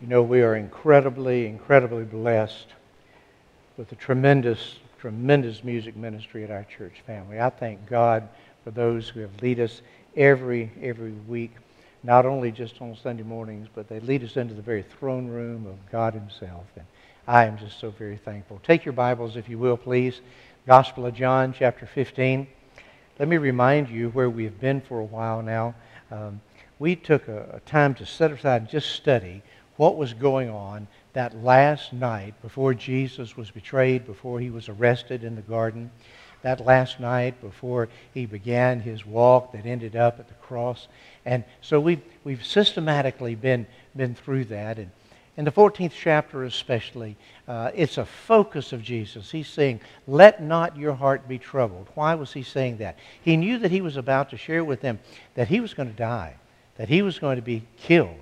You know, we are incredibly, incredibly blessed with a tremendous, tremendous music ministry at our church family. I thank God for those who have lead us every, every week, not only just on Sunday mornings, but they lead us into the very throne room of God Himself. And I am just so very thankful. Take your Bibles, if you will, please. Gospel of John, chapter 15. Let me remind you where we have been for a while now. Um, we took a, a time to set aside and just study what was going on that last night before Jesus was betrayed, before he was arrested in the garden, that last night before he began his walk that ended up at the cross. And so we've, we've systematically been, been through that. And in the 14th chapter, especially, uh, it's a focus of Jesus. He's saying, Let not your heart be troubled. Why was he saying that? He knew that he was about to share with them that he was going to die, that he was going to be killed.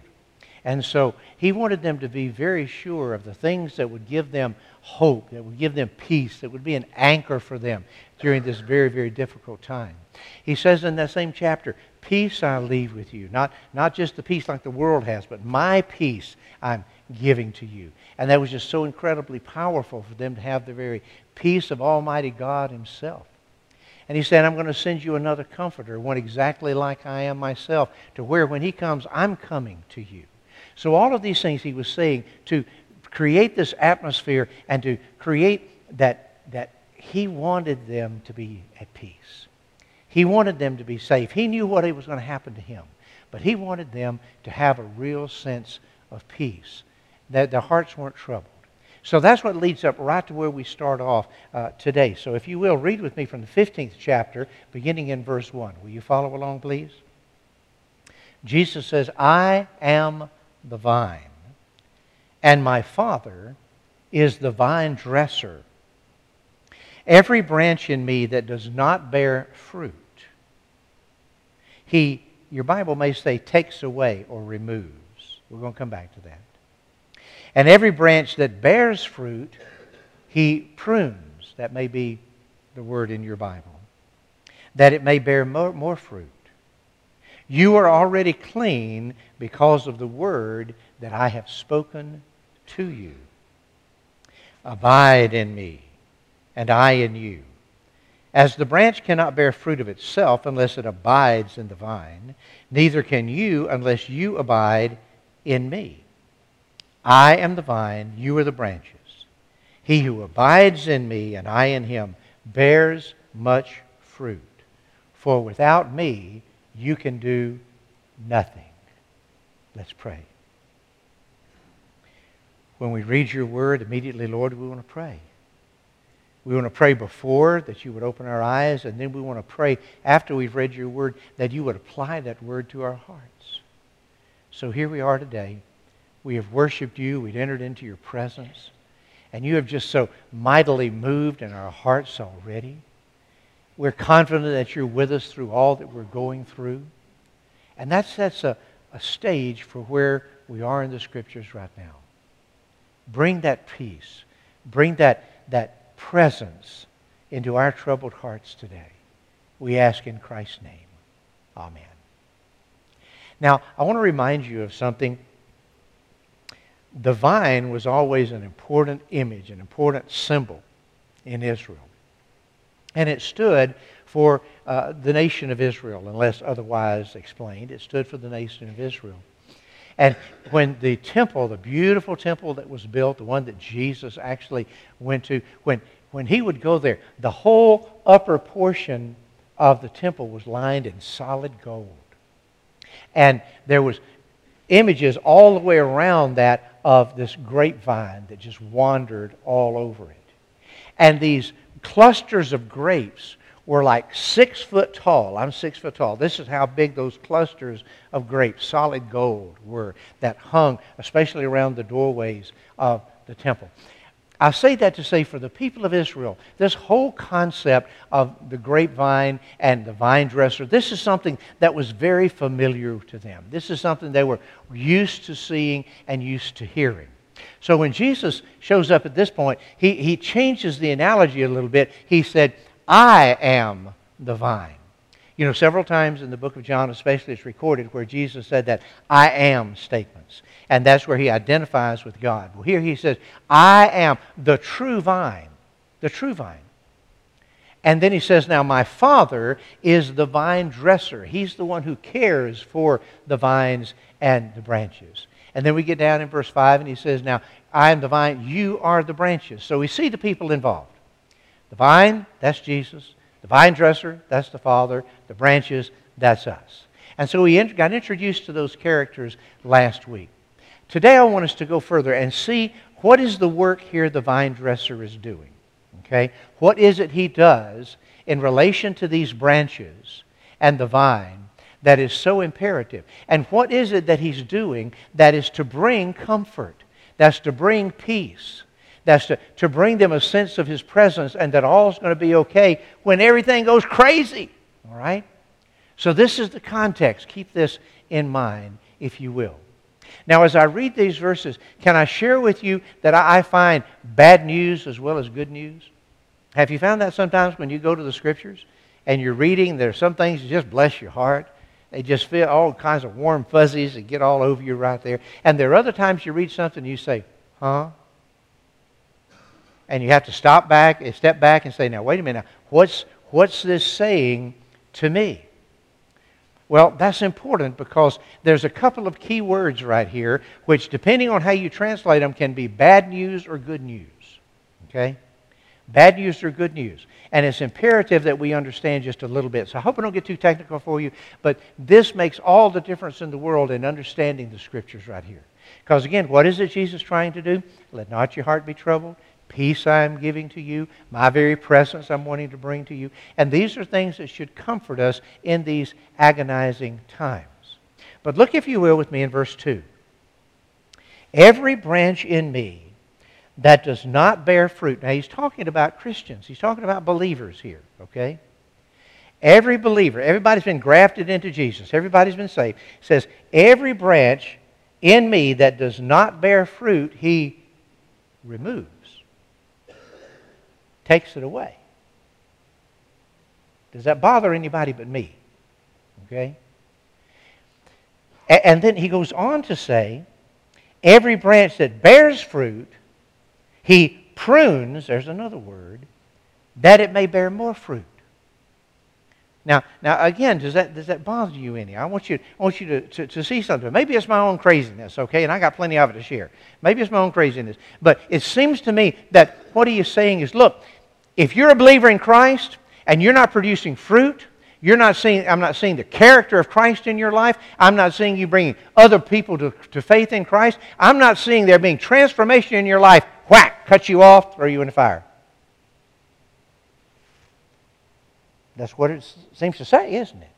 And so he wanted them to be very sure of the things that would give them hope, that would give them peace, that would be an anchor for them during this very, very difficult time. He says in that same chapter, Peace I leave with you. Not, not just the peace like the world has, but my peace I'm giving to you. And that was just so incredibly powerful for them to have the very peace of Almighty God Himself. And he said, I'm going to send you another comforter, one exactly like I am myself, to where when he comes, I'm coming to you. So, all of these things he was saying to create this atmosphere and to create that, that he wanted them to be at peace. He wanted them to be safe. He knew what was going to happen to him, but he wanted them to have a real sense of peace, that their hearts weren't troubled. So that's what leads up right to where we start off uh, today. So if you will, read with me from the 15th chapter, beginning in verse 1. Will you follow along, please? Jesus says, I am the vine, and my Father is the vine dresser. Every branch in me that does not bear fruit, he, your Bible may say, takes away or removes. We're going to come back to that. And every branch that bears fruit, he prunes. That may be the word in your Bible. That it may bear more, more fruit. You are already clean because of the word that I have spoken to you. Abide in me, and I in you. As the branch cannot bear fruit of itself unless it abides in the vine, neither can you unless you abide in me. I am the vine, you are the branches. He who abides in me and I in him bears much fruit. For without me, you can do nothing. Let's pray. When we read your word, immediately, Lord, we want to pray. We want to pray before that you would open our eyes, and then we want to pray after we've read your word that you would apply that word to our hearts. So here we are today. We have worshiped you, we've entered into your presence, and you have just so mightily moved in our hearts already. We're confident that you're with us through all that we're going through. And that sets a, a stage for where we are in the scriptures right now. Bring that peace, bring that, that presence into our troubled hearts today. We ask in Christ's name. Amen. Now, I want to remind you of something. The vine was always an important image, an important symbol in Israel. And it stood for uh, the nation of Israel, unless otherwise explained. It stood for the nation of Israel. And when the temple, the beautiful temple that was built, the one that Jesus actually went to, when, when he would go there, the whole upper portion of the temple was lined in solid gold. And there was images all the way around that of this grapevine that just wandered all over it. And these clusters of grapes were like six foot tall. I'm six foot tall. This is how big those clusters of grapes, solid gold, were that hung, especially around the doorways of the temple. I say that to say for the people of Israel, this whole concept of the grapevine and the vine dresser, this is something that was very familiar to them. This is something they were used to seeing and used to hearing. So when Jesus shows up at this point, he, he changes the analogy a little bit. He said, I am the vine. You know, several times in the book of John, especially, it's recorded where Jesus said that I am statements. And that's where he identifies with God. Well, here he says, I am the true vine. The true vine. And then he says, Now my Father is the vine dresser. He's the one who cares for the vines and the branches. And then we get down in verse 5 and he says, Now I am the vine, you are the branches. So we see the people involved. The vine, that's Jesus. The vine dresser, that's the Father. The branches, that's us. And so we got introduced to those characters last week. Today I want us to go further and see what is the work here the vine dresser is doing. Okay? What is it he does in relation to these branches and the vine that is so imperative? And what is it that he's doing that is to bring comfort, that's to bring peace, that's to, to bring them a sense of his presence and that all's going to be okay when everything goes crazy? All right? So, this is the context. Keep this in mind, if you will. Now, as I read these verses, can I share with you that I find bad news as well as good news? Have you found that sometimes when you go to the scriptures and you're reading, there are some things that just bless your heart? They just feel all kinds of warm fuzzies that get all over you right there. And there are other times you read something and you say, huh? And you have to stop back, and step back and say, now, wait a minute, what's, what's this saying to me? Well, that's important because there's a couple of key words right here, which, depending on how you translate them, can be bad news or good news. Okay? Bad news or good news. And it's imperative that we understand just a little bit. So I hope I don't get too technical for you, but this makes all the difference in the world in understanding the scriptures right here. Because again, what is it Jesus trying to do? Let not your heart be troubled. Peace I am giving to you. My very presence I'm wanting to bring to you. And these are things that should comfort us in these agonizing times. But look, if you will, with me in verse 2. Every branch in me that does not bear fruit. Now, he's talking about Christians. He's talking about believers here, okay? Every believer, everybody's been grafted into Jesus, everybody's been saved. He says, Every branch in me that does not bear fruit, he removes takes it away. Does that bother anybody but me? Okay? And then he goes on to say, every branch that bears fruit, he prunes, there's another word, that it may bear more fruit. Now, now again, does that, does that bother you any? I want you, I want you to, to, to, see something. Maybe it's my own craziness, okay? And I got plenty of it to share. Maybe it's my own craziness. But it seems to me that what he is saying is look, if you're a believer in Christ and you're not producing fruit, you're not seeing, I'm not seeing the character of Christ in your life. I'm not seeing you bringing other people to, to faith in Christ. I'm not seeing there being transformation in your life. Whack, cut you off, throw you in the fire. That's what it seems to say, isn't it?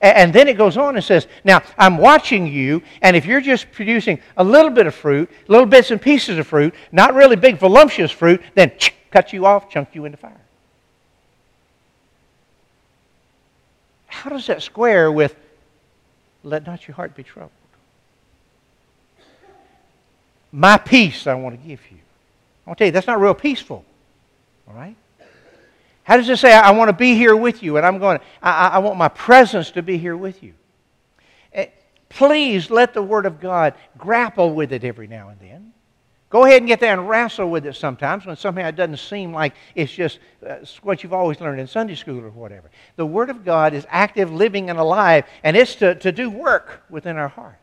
And then it goes on and says, Now, I'm watching you, and if you're just producing a little bit of fruit, little bits and pieces of fruit, not really big, voluptuous fruit, then cut you off, chunk you into fire. How does that square with let not your heart be troubled? My peace I want to give you. I want to tell you, that's not real peaceful. All right? How does it say, I want to be here with you, and I'm going, I, I want my presence to be here with you? Eh, please let the Word of God grapple with it every now and then. Go ahead and get there and wrestle with it sometimes when somehow it doesn't seem like it's just uh, what you've always learned in Sunday school or whatever. The Word of God is active, living, and alive, and it's to, to do work within our hearts.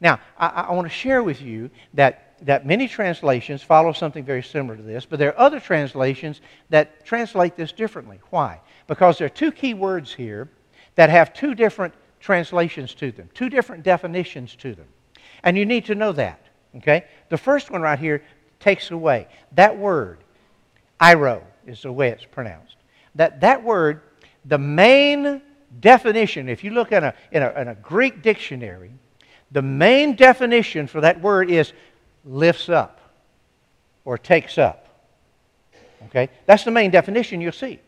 Now, I, I want to share with you that, that many translations follow something very similar to this, but there are other translations that translate this differently. Why? Because there are two key words here that have two different translations to them, two different definitions to them. And you need to know that. Okay? The first one right here takes away. That word, airo, is the way it's pronounced. That, that word, the main definition, if you look in a, in, a, in a Greek dictionary, the main definition for that word is lifts up or takes up. Okay? That's the main definition you'll see.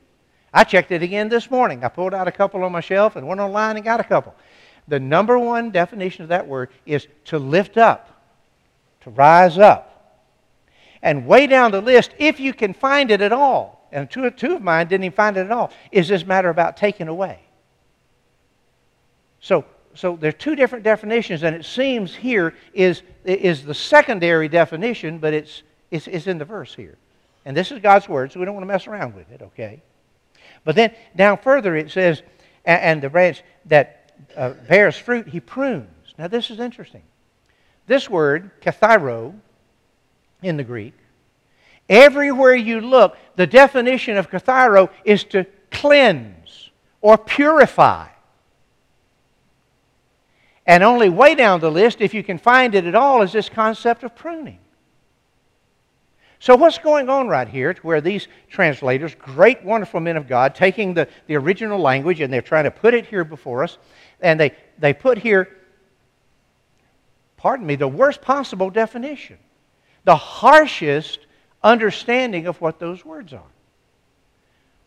I checked it again this morning. I pulled out a couple on my shelf and went online and got a couple. The number one definition of that word is to lift up to rise up. And way down the list, if you can find it at all, and two, two of mine didn't even find it at all, is this matter about taking away. So, so there are two different definitions, and it seems here is, is the secondary definition, but it's, it's, it's in the verse here. And this is God's word, so we don't want to mess around with it, okay? But then down further it says, and, the branch that uh, bears fruit, he prunes. Now this is interesting. This word, kathairo, in the Greek, everywhere you look, the definition of kathairo is to cleanse or purify. And only way down the list, if you can find it at all, is this concept of pruning. So, what's going on right here to where these translators, great, wonderful men of God, taking the, the original language and they're trying to put it here before us, and they, they put here, pardon me, the worst possible definition, the harshest understanding of what those words are.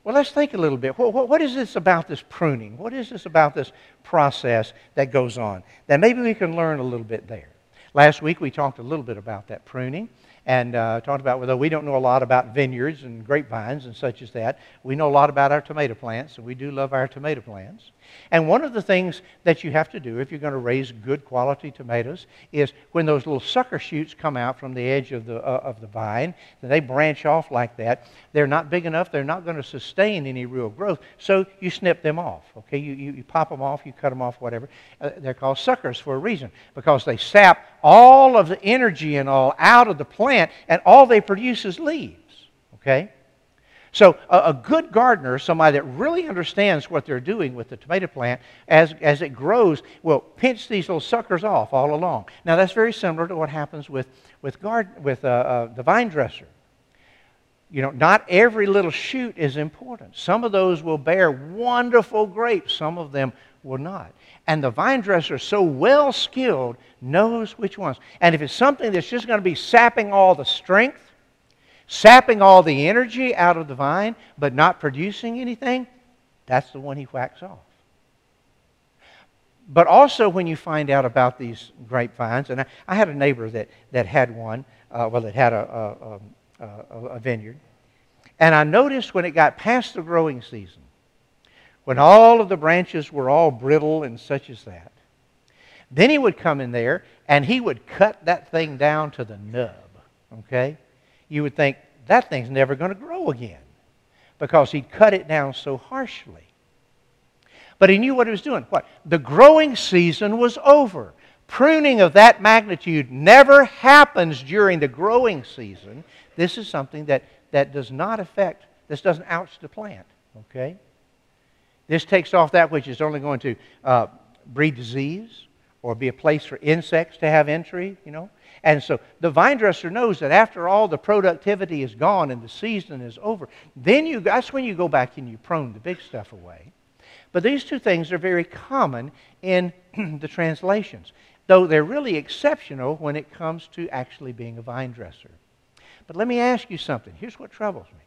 Well, let's think a little bit. What, what, what is this about this pruning? What is this about this process that goes on? That maybe we can learn a little bit there. Last week we talked a little bit about that pruning and uh, talked about, although we don't know a lot about vineyards and grapevines and such as that, we know a lot about our tomato plants, and we do love our tomato plants. And one of the things that you have to do if you're going to raise good quality tomatoes is when those little sucker shoots come out from the edge of the, uh, of the vine, they branch off like that. They're not big enough, they're not going to sustain any real growth, so you snip them off. Okay, you, you, you pop them off, you cut them off, whatever. Uh, they're called suckers for a reason because they sap all of the energy and all out of the plant, and all they produce is leaves. Okay? So, a, a, good gardener, somebody that really understands what they're doing with the tomato plant, as, as it grows, will pinch these little suckers off all along. Now, that's very similar to what happens with, with, garden, with uh, uh, the vine dresser. You know, not every little shoot is important. Some of those will bear wonderful grapes, some of them will not. And the vine dresser, so well skilled, knows which ones. And if it's something that's just going to be sapping all the strength, sapping all the energy out of the vine, but not producing anything, that's the one he whacks off. But also, when you find out about these grapevines, and I, I had a neighbor that, that had one, uh, well, that had a, a, a, a vineyard, and I noticed when it got past the growing season, when all of the branches were all brittle and such as that, then he would come in there and he would cut that thing down to the nub, okay? You would think that thing's never going to grow again because he'd cut it down so harshly. But he knew what he was doing. What? The growing season was over. Pruning of that magnitude never happens during the growing season. This is something that, that does not affect, this doesn't ouch the plant. Okay? This takes off that which is only going to uh, breed disease or be a place for insects to have entry, you know. And so the vine dresser knows that after all the productivity is gone and the season is over, then you, that's when you go back and you prune the big stuff away. But these two things are very common in the translations, though they're really exceptional when it comes to actually being a vine dresser. But let me ask you something. Here's what troubles me.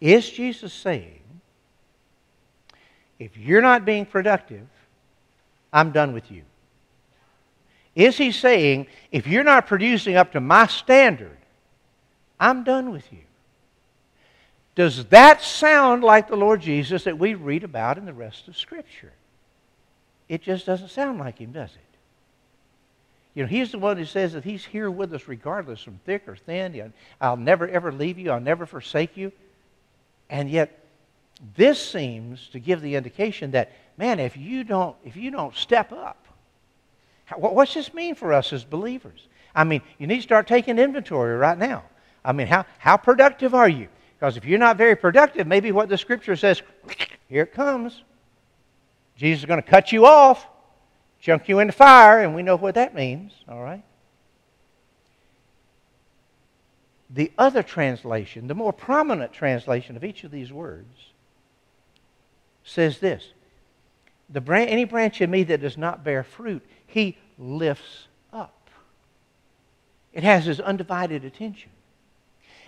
Is Jesus saying, if you're not being productive, I'm done with you? Is he saying, if you're not producing up to my standard, I'm done with you? Does that sound like the Lord Jesus that we read about in the rest of Scripture? It just doesn't sound like him, does it? You know, he's the one who says that he's here with us regardless from thick or thin. I'll never ever leave you. I'll never forsake you. And yet, this seems to give the indication that, man, if you don't, if you don't step up, What's this mean for us as believers? I mean, you need to start taking inventory right now. I mean, how, how productive are you? Because if you're not very productive, maybe what the scripture says, here it comes. Jesus is going to cut you off, chunk you into fire, and we know what that means, all right? The other translation, the more prominent translation of each of these words, says this the Any branch in me that does not bear fruit, he lifts up. It has his undivided attention.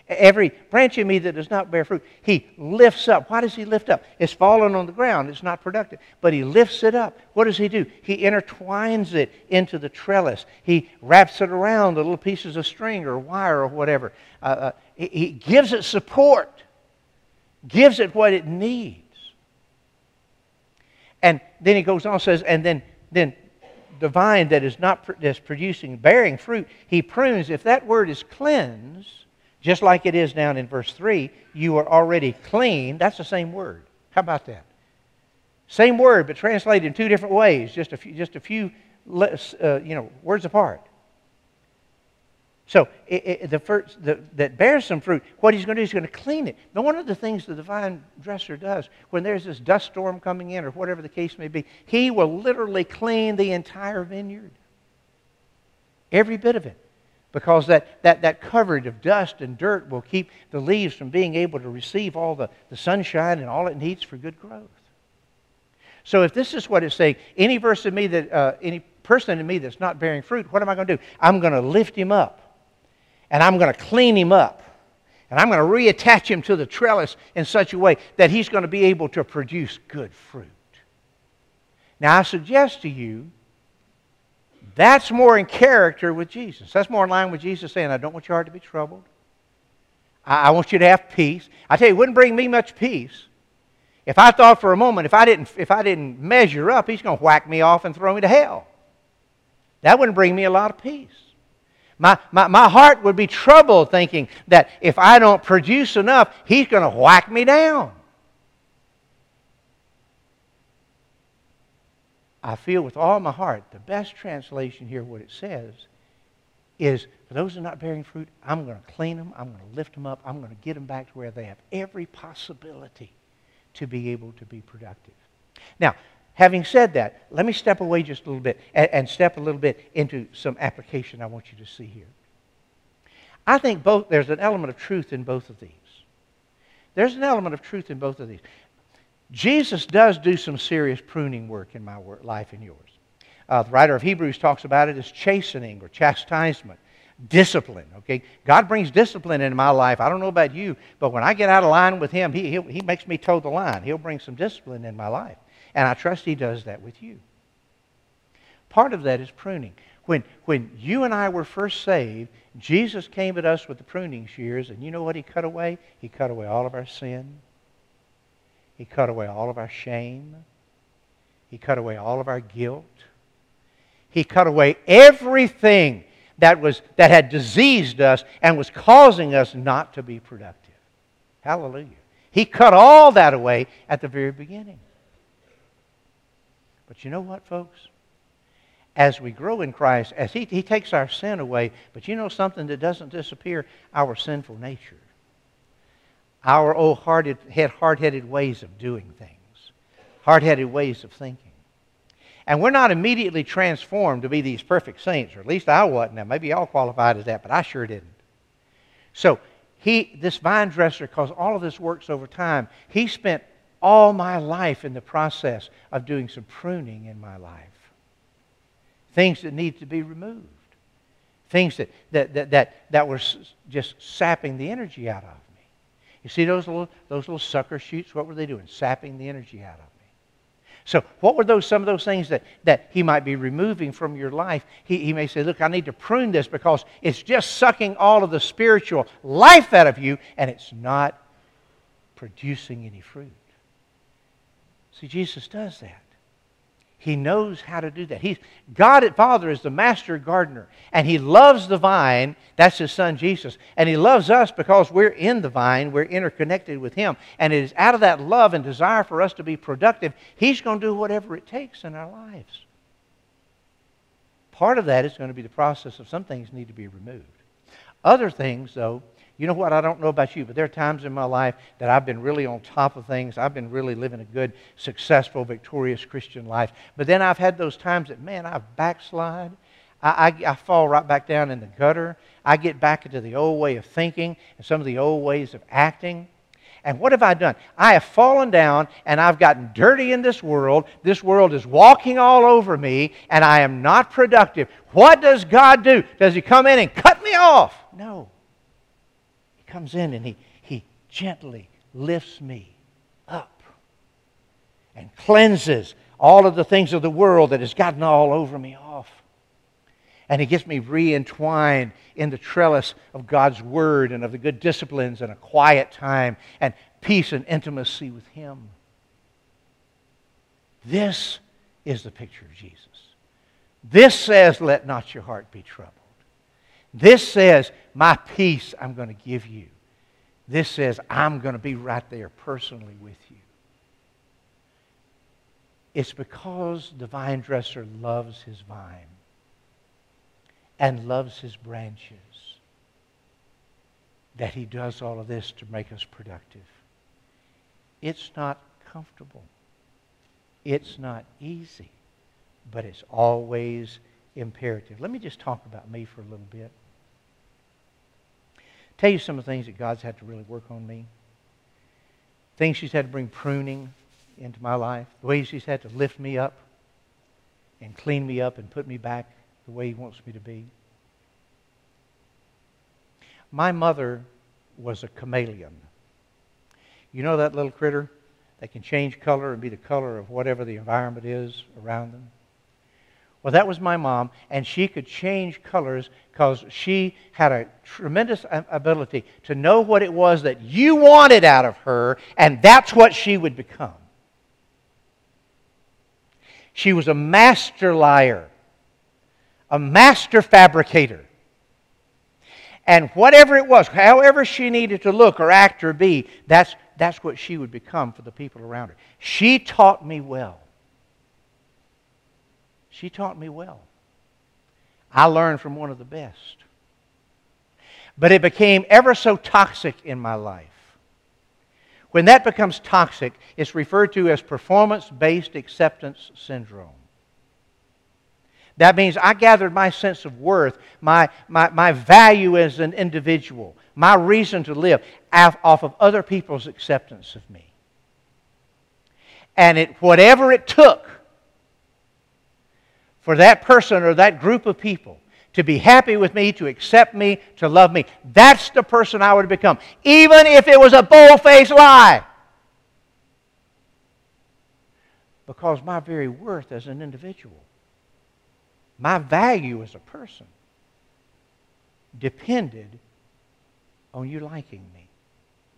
Every branch in me that does not bear fruit, he lifts up. Why does he lift up? It's fallen on the ground. It's not productive. But he lifts it up. What does he do? He intertwines it into the trellis. He wraps it around the little pieces of string or wire or whatever. Uh, uh, he, he gives it support, gives it what it needs. And then he goes on says, and then, then the vine that is not that's producing, bearing fruit, he prunes. If that word is cleansed, just like it is down in verse 3, you are already clean. That's the same word. How about that? Same word, but translated in two different ways, just a few, just a few uh, you know, words apart. So it, it, the first the, that bears some fruit, what he's going to do is going to clean it. Now, one of the things the vine dresser does when there's this dust storm coming in or whatever the case may be, he will literally clean the entire vineyard, every bit of it, because that, that, that coverage of dust and dirt will keep the leaves from being able to receive all the, the sunshine and all it needs for good growth. So if this is what it's saying, any verse in me that uh, any person in me that's not bearing fruit, what am I going to do? I'm going to lift him up and I'm going to clean him up. And I'm going to reattach him to the trellis in such a way that he's going to be able to produce good fruit. Now, I suggest to you that's more in character with Jesus. That's more in line with Jesus saying, I don't want your heart to be troubled. I, want you to have peace. I tell you, it wouldn't bring me much peace if I thought for a moment, if I didn't, if I didn't measure up, he's going to whack me off and throw me to hell. That wouldn't bring me a lot of peace. My, my, my heart would be troubled thinking that if I don't produce enough, he's going to whack me down. I feel with all my heart, the best translation here, what it says, is for those who are not bearing fruit, I'm going to clean them, I'm going to lift them up, I'm going to get them back to where they have every possibility to be able to be productive. Now, Having said that, let me step away just a little bit and, and step a little bit into some application I want you to see here. I think both there's an element of truth in both of these. There's an element of truth in both of these. Jesus does do some serious pruning work in my work, life and yours. Uh, the writer of Hebrews talks about it as chastening or chastisement, discipline. Okay, God brings discipline into my life. I don't know about you, but when I get out of line with Him, He he makes me toe the line. He'll bring some discipline in my life. And I trust He does that with you. Part of that is pruning. When, when you and I were first saved, Jesus came at us with the pruning shears, and you know what He cut away? He cut away all of our sin. He cut away all of our shame. He cut away all of our guilt. He cut away everything that, was, that had diseased us and was causing us not to be productive. Hallelujah. He cut all that away at the very beginning. But you know what, folks? As we grow in Christ, as He, he takes our sin away, but you know something that doesn't disappear? Our sinful nature. Our old hard headed ways of doing things, hard headed ways of thinking. And we're not immediately transformed to be these perfect saints, or at least I wasn't. Now, maybe y'all qualified as that, but I sure didn't. So, he, this vine dresser, because all of this works over time, he spent all my life in the process of doing some pruning in my life. Things that need to be removed. Things that, that, that, that, that were just sapping the energy out of me. You see those little, those little sucker shoots? What were they doing? Sapping the energy out of me. So, what were those some of those things that, that he might be removing from your life? He, he may say, Look, I need to prune this because it's just sucking all of the spiritual life out of you and it's not producing any fruit. See, Jesus does that. He knows how to do that. He's, God at Father is the master gardener, and He loves the vine. That's His Son Jesus. And He loves us because we're in the vine, we're interconnected with Him. And it is out of that love and desire for us to be productive, He's going to do whatever it takes in our lives. Part of that is going to be the process of some things need to be removed. Other things, though, you know what? I don't know about you, but there are times in my life that I've been really on top of things. I've been really living a good, successful, victorious Christian life. But then I've had those times that, man, I've backslide. I, I, I fall right back down in the gutter. I get back into the old way of thinking and some of the old ways of acting. And what have I done? I have fallen down and I've gotten dirty in this world. This world is walking all over me and I am not productive. What does God do? Does He come in and cut me off? No comes in and he, he gently lifts me up and cleanses all of the things of the world that has gotten all over me off. And he gets me re entwined in the trellis of God's Word and of the good disciplines and a quiet time and peace and intimacy with Him. This is the picture of Jesus. This says, Let not your heart be troubled. This says, My peace I'm going to give you. This says, I'm going to be right there personally with you. It's because the vine dresser loves his vine and loves his branches that he does all of this to make us productive. It's not comfortable. It's not easy, but it's always imperative. Let me just talk about me for a little bit. Tell you some of the things that God's had to really work on me. Things He's had to bring pruning into my life. The ways He's had to lift me up and clean me up and put me back the way He wants me to be. My mother was a chameleon. You know that little critter that can change color and be the color of whatever the environment is around them? Well, that was my mom, and she could change colors because she had a tremendous ability to know what it was that you wanted out of her, and that's what she would become. She was a master liar, a master fabricator. And whatever it was, however she needed to look or act or be, that's, that's what she would become for the people around her. She taught me well. She taught me well. I learned from one of the best. But it became ever so toxic in my life. When that becomes toxic, it's referred to as performance based acceptance syndrome. That means I gathered my sense of worth, my, my, my value as an individual, my reason to live off of other people's acceptance of me. And it, whatever it took for that person or that group of people to be happy with me, to accept me, to love me. That's the person I would become, even if it was a bold faced lie. Because my very worth as an individual, my value as a person, depended on you liking me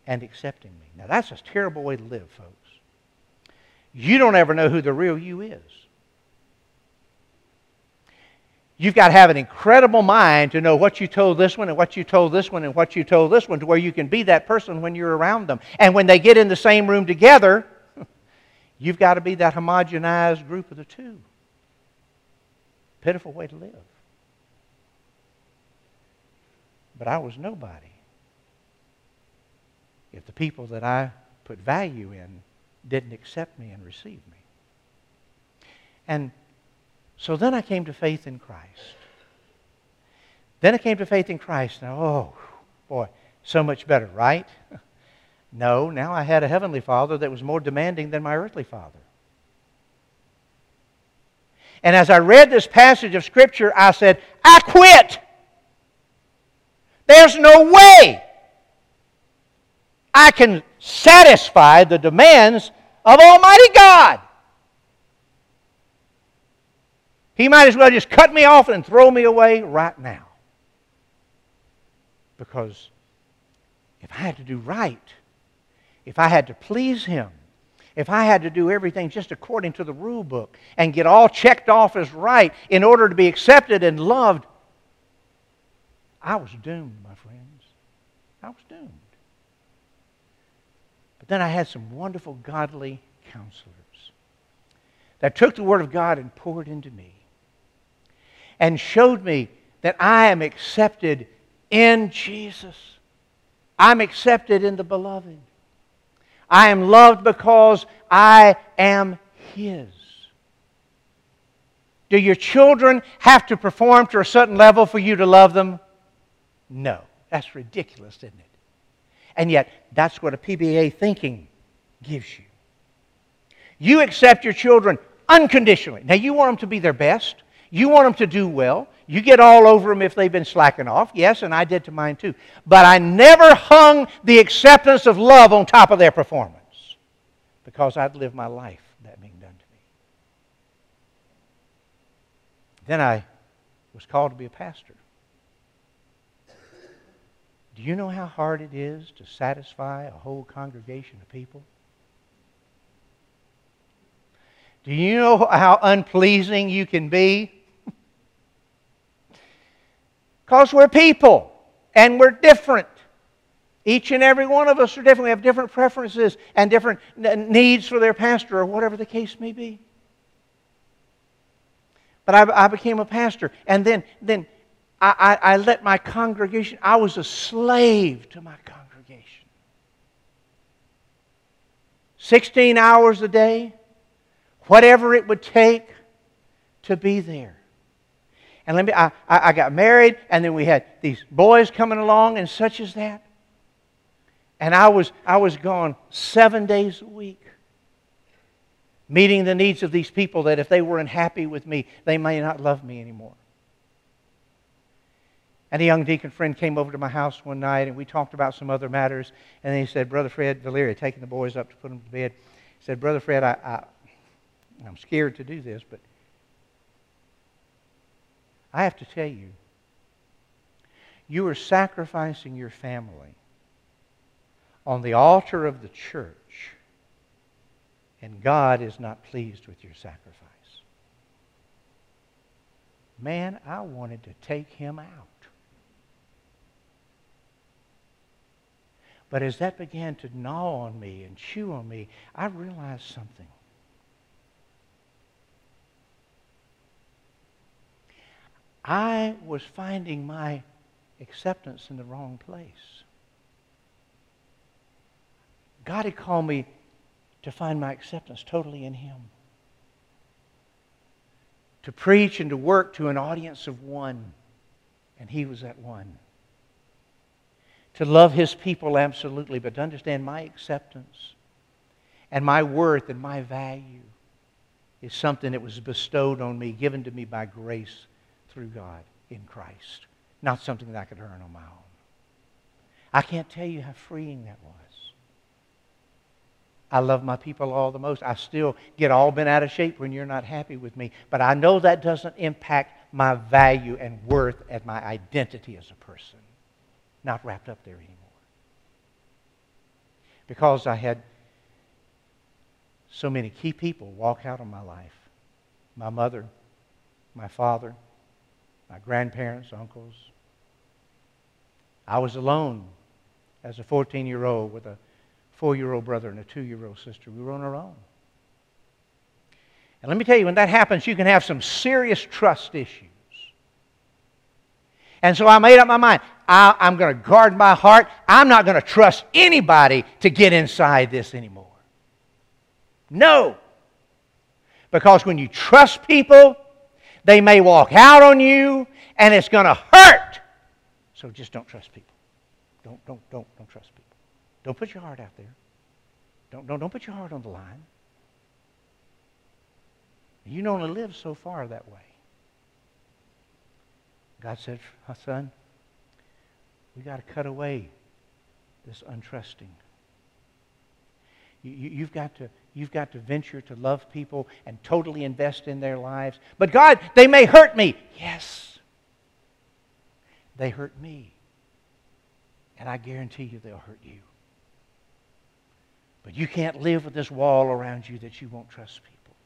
and accepting me. Now, that's a terrible way to live, folks. You don't ever know who the real you is. You've got to have an incredible mind to know what you told this one and what you told this one and what you told this one to where you can be that person when you're around them. And when they get in the same room together, you've got to be that homogenized group of the two. Pitiful way to live. But I was nobody if the people that I put value in didn't accept me and receive me. And so then I came to faith in Christ. Then I came to faith in Christ. Now, oh, boy, so much better, right? No, now I had a heavenly father that was more demanding than my earthly father. And as I read this passage of Scripture, I said, I quit. There's no way I can satisfy the demands of Almighty God. He might as well just cut me off and throw me away right now. Because if I had to do right, if I had to please Him, if I had to do everything just according to the rule book and get all checked off as right in order to be accepted and loved, I was doomed, my friends. I was doomed. But then I had some wonderful, godly counselors that took the Word of God and poured into me and showed me that I am accepted in Jesus. I'm accepted in the beloved. I am loved because I am His. Do your children have to perform to a certain level for you to love them? No. That's ridiculous, isn't it? And yet, that's what a PBA thinking gives you. You accept your children unconditionally. Now, you want them to be their best. You want them to do well. You get all over them if they've been slacking off. Yes, and I did to mine too. But I never hung the acceptance of love on top of their performance because I'd lived my life that being done to me. Then I was called to be a pastor. Do you know how hard it is to satisfy a whole congregation of people? Do you know how unpleasing you can be? Because we're people and we're different. Each and every one of us are different. We have different preferences and different needs for their pastor or whatever the case may be. But I, I became a pastor, and then, then I, I, I let my congregation, I was a slave to my congregation. 16 hours a day, whatever it would take to be there. And let me, I, I got married, and then we had these boys coming along, and such as that. And I was, I was gone seven days a week, meeting the needs of these people that if they weren't happy with me, they may not love me anymore. And a young deacon friend came over to my house one night, and we talked about some other matters. And then he said, Brother Fred Valeria, taking the boys up to put them to bed, he said, Brother Fred, I, I, I'm scared to do this, but I have to tell you, you are sacrificing your family on the altar of the church, and God is not pleased with your sacrifice. Man, I wanted to take him out. But as that began to gnaw on me and chew on me, I realized something. I was finding my acceptance in the wrong place. God had called me to find my acceptance totally in Him. To preach and to work to an audience of one, and He was that one to love his people absolutely, but to understand my acceptance and my worth and my value is something that was bestowed on me, given to me by grace through God in Christ, not something that I could earn on my own. I can't tell you how freeing that was. I love my people all the most. I still get all bent out of shape when you're not happy with me, but I know that doesn't impact my value and worth and my identity as a person not wrapped up there anymore. Because I had so many key people walk out of my life my mother, my father, my grandparents, uncles. I was alone as a 14 year old with a four year old brother and a two year old sister. We were on our own. And let me tell you, when that happens, you can have some serious trust issues. And so I made up my mind. I, am going to guard my heart. I'm not going to trust anybody to get inside this anymore. No. Because when you trust people, they may walk out on you and it's going to hurt. So just don't trust people. Don't, don't, don't, don't trust people. Don't put your heart out there. Don't, don't, don't put your heart on the line. You can only live so far that way. God said, son, we got to cut away this untrusting. You, you, you've, got to, you've got to venture to love people and totally invest in their lives. But God, they may hurt me. Yes, they hurt me. And I guarantee you they'll hurt you. But you can't live with this wall around you that you won't trust people.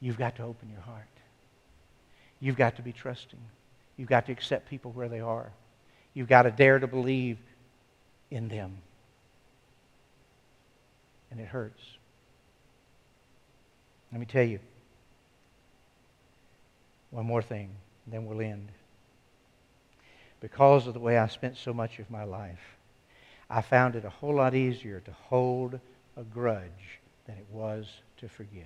You've got to open your heart. You've got to be trusting. You've got to accept people where they are. You've got to dare to believe in them. And it hurts. Let me tell you one more thing, then we'll end. Because of the way I spent so much of my life, I found it a whole lot easier to hold a grudge than it was to forgive.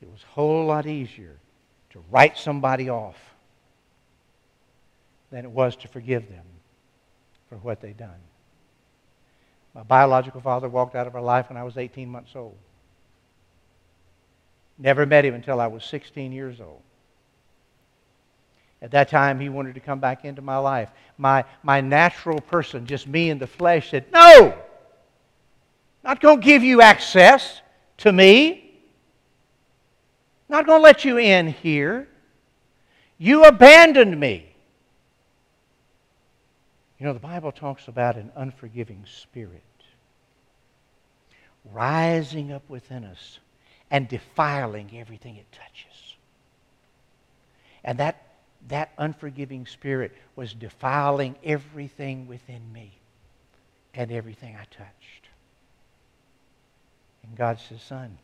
It was a whole lot easier to write somebody off than it was to forgive them for what they'd done. My biological father walked out of our life when I was 18 months old. Never met him until I was 16 years old. At that time, he wanted to come back into my life. My, my natural person, just me in the flesh, said, No! Not going to give you access to me. Not going to let you in here. You abandoned me. You know, the Bible talks about an unforgiving spirit rising up within us and defiling everything it touches. And that, that unforgiving spirit was defiling everything within me and everything I touched. And God says, Son,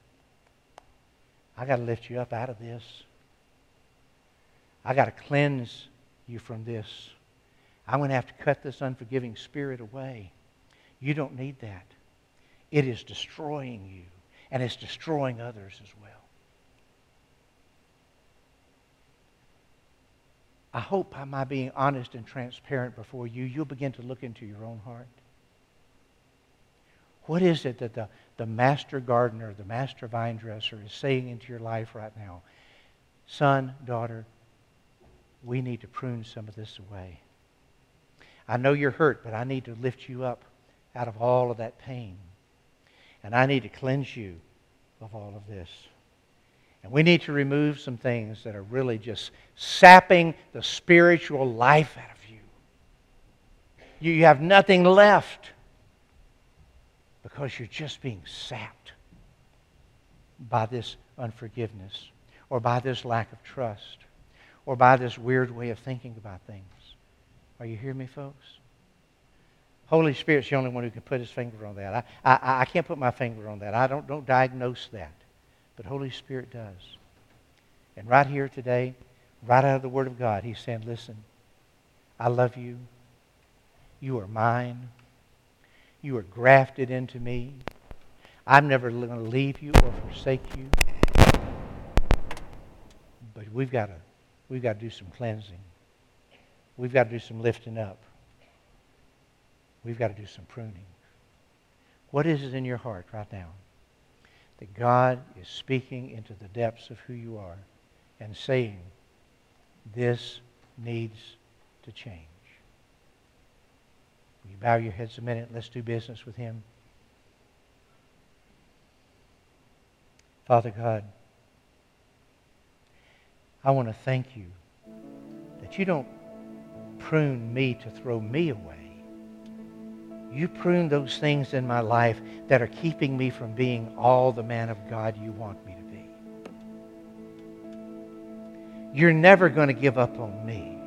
I got to lift you up out of this. I got to cleanse you from this. I'm going to have to cut this unforgiving spirit away. You don't need that. It is destroying you, and it's destroying others as well. I hope by my being honest and transparent before you, you'll begin to look into your own heart. What is it that the, the master gardener, the master vine dresser is saying into your life right now? Son, daughter, we need to prune some of this away. I know you're hurt, but I need to lift you up out of all of that pain. And I need to cleanse you of all of this. And we need to remove some things that are really just sapping the spiritual life out of you. You have nothing left because you're just being sapped by this unforgiveness or by this lack of trust or by this weird way of thinking about things. Are you hearing me, folks? Holy Spirit's the only one who can put his finger on that. I, I, I can't put my finger on that. I don't, don't diagnose that. But Holy Spirit does. And right here today, right out of the Word of God, he's saying, listen, I love you. You are mine. You are grafted into me. I'm never going to leave you or forsake you. But we've got to, we've got to do some cleansing. We've got to do some lifting up. We've got to do some pruning. What is it in your heart right now that God is speaking into the depths of who you are and saying, this needs to change? Will you bow your heads a minute? Let's do business with Him. Father God, I want to thank you that you don't prune me to throw me away. You prune those things in my life that are keeping me from being all the man of God you want me to be. You're never going to give up on me.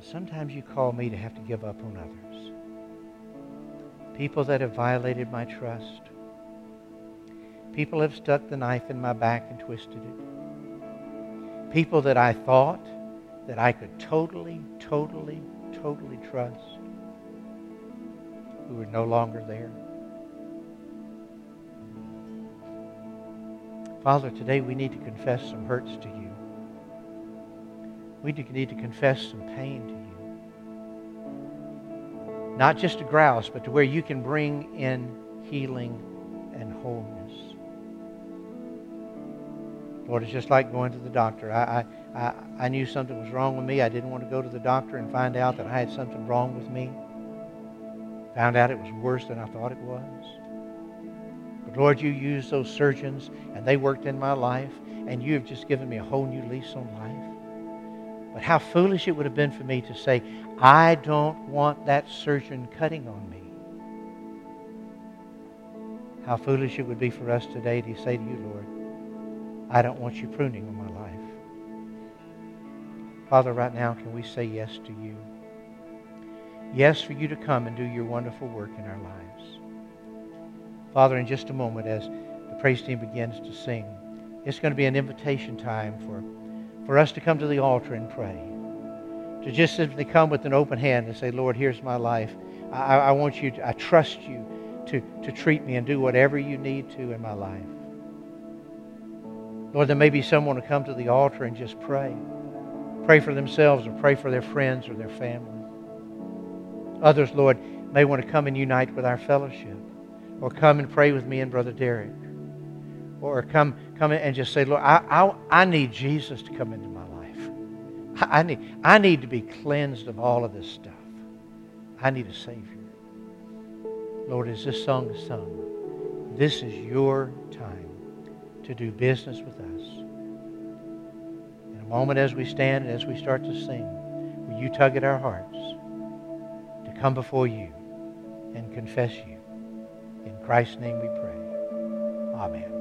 Sometimes you call me to have to give up on others. People that have violated my trust. People have stuck the knife in my back and twisted it. People that I thought that I could totally, totally, totally trust who are no longer there. Father, today we need to confess some hurts to you. We need to confess some pain to you. Not just to grouse, but to where you can bring in healing and wholeness. Lord, it's just like going to the doctor. I, I, I, I knew something was wrong with me. I didn't want to go to the doctor and find out that I had something wrong with me. Found out it was worse than I thought it was. But Lord, you used those surgeons and they worked in my life, and you have just given me a whole new lease on life. But how foolish it would have been for me to say, I don't want that surgeon cutting on me. How foolish it would be for us today to say to you, Lord, I don't want you pruning on my. Father, right now, can we say yes to you? Yes, for you to come and do your wonderful work in our lives. Father, in just a moment, as the praise team begins to sing, it's going to be an invitation time for, for us to come to the altar and pray. To just simply come with an open hand and say, Lord, here's my life. I, I want you, to, I trust you to, to treat me and do whatever you need to in my life. Lord, there may be someone to come to the altar and just pray. Pray for themselves or pray for their friends or their family. Others, Lord, may want to come and unite with our fellowship or come and pray with me and Brother Derek. or come, come and just say, Lord, I, I, I need Jesus to come into my life. I, I, need, I need to be cleansed of all of this stuff. I need a Savior. Lord, as this song is sung, this is your time to do business with us. Moment as we stand and as we start to sing, will you tug at our hearts to come before you and confess you? In Christ's name we pray. Amen.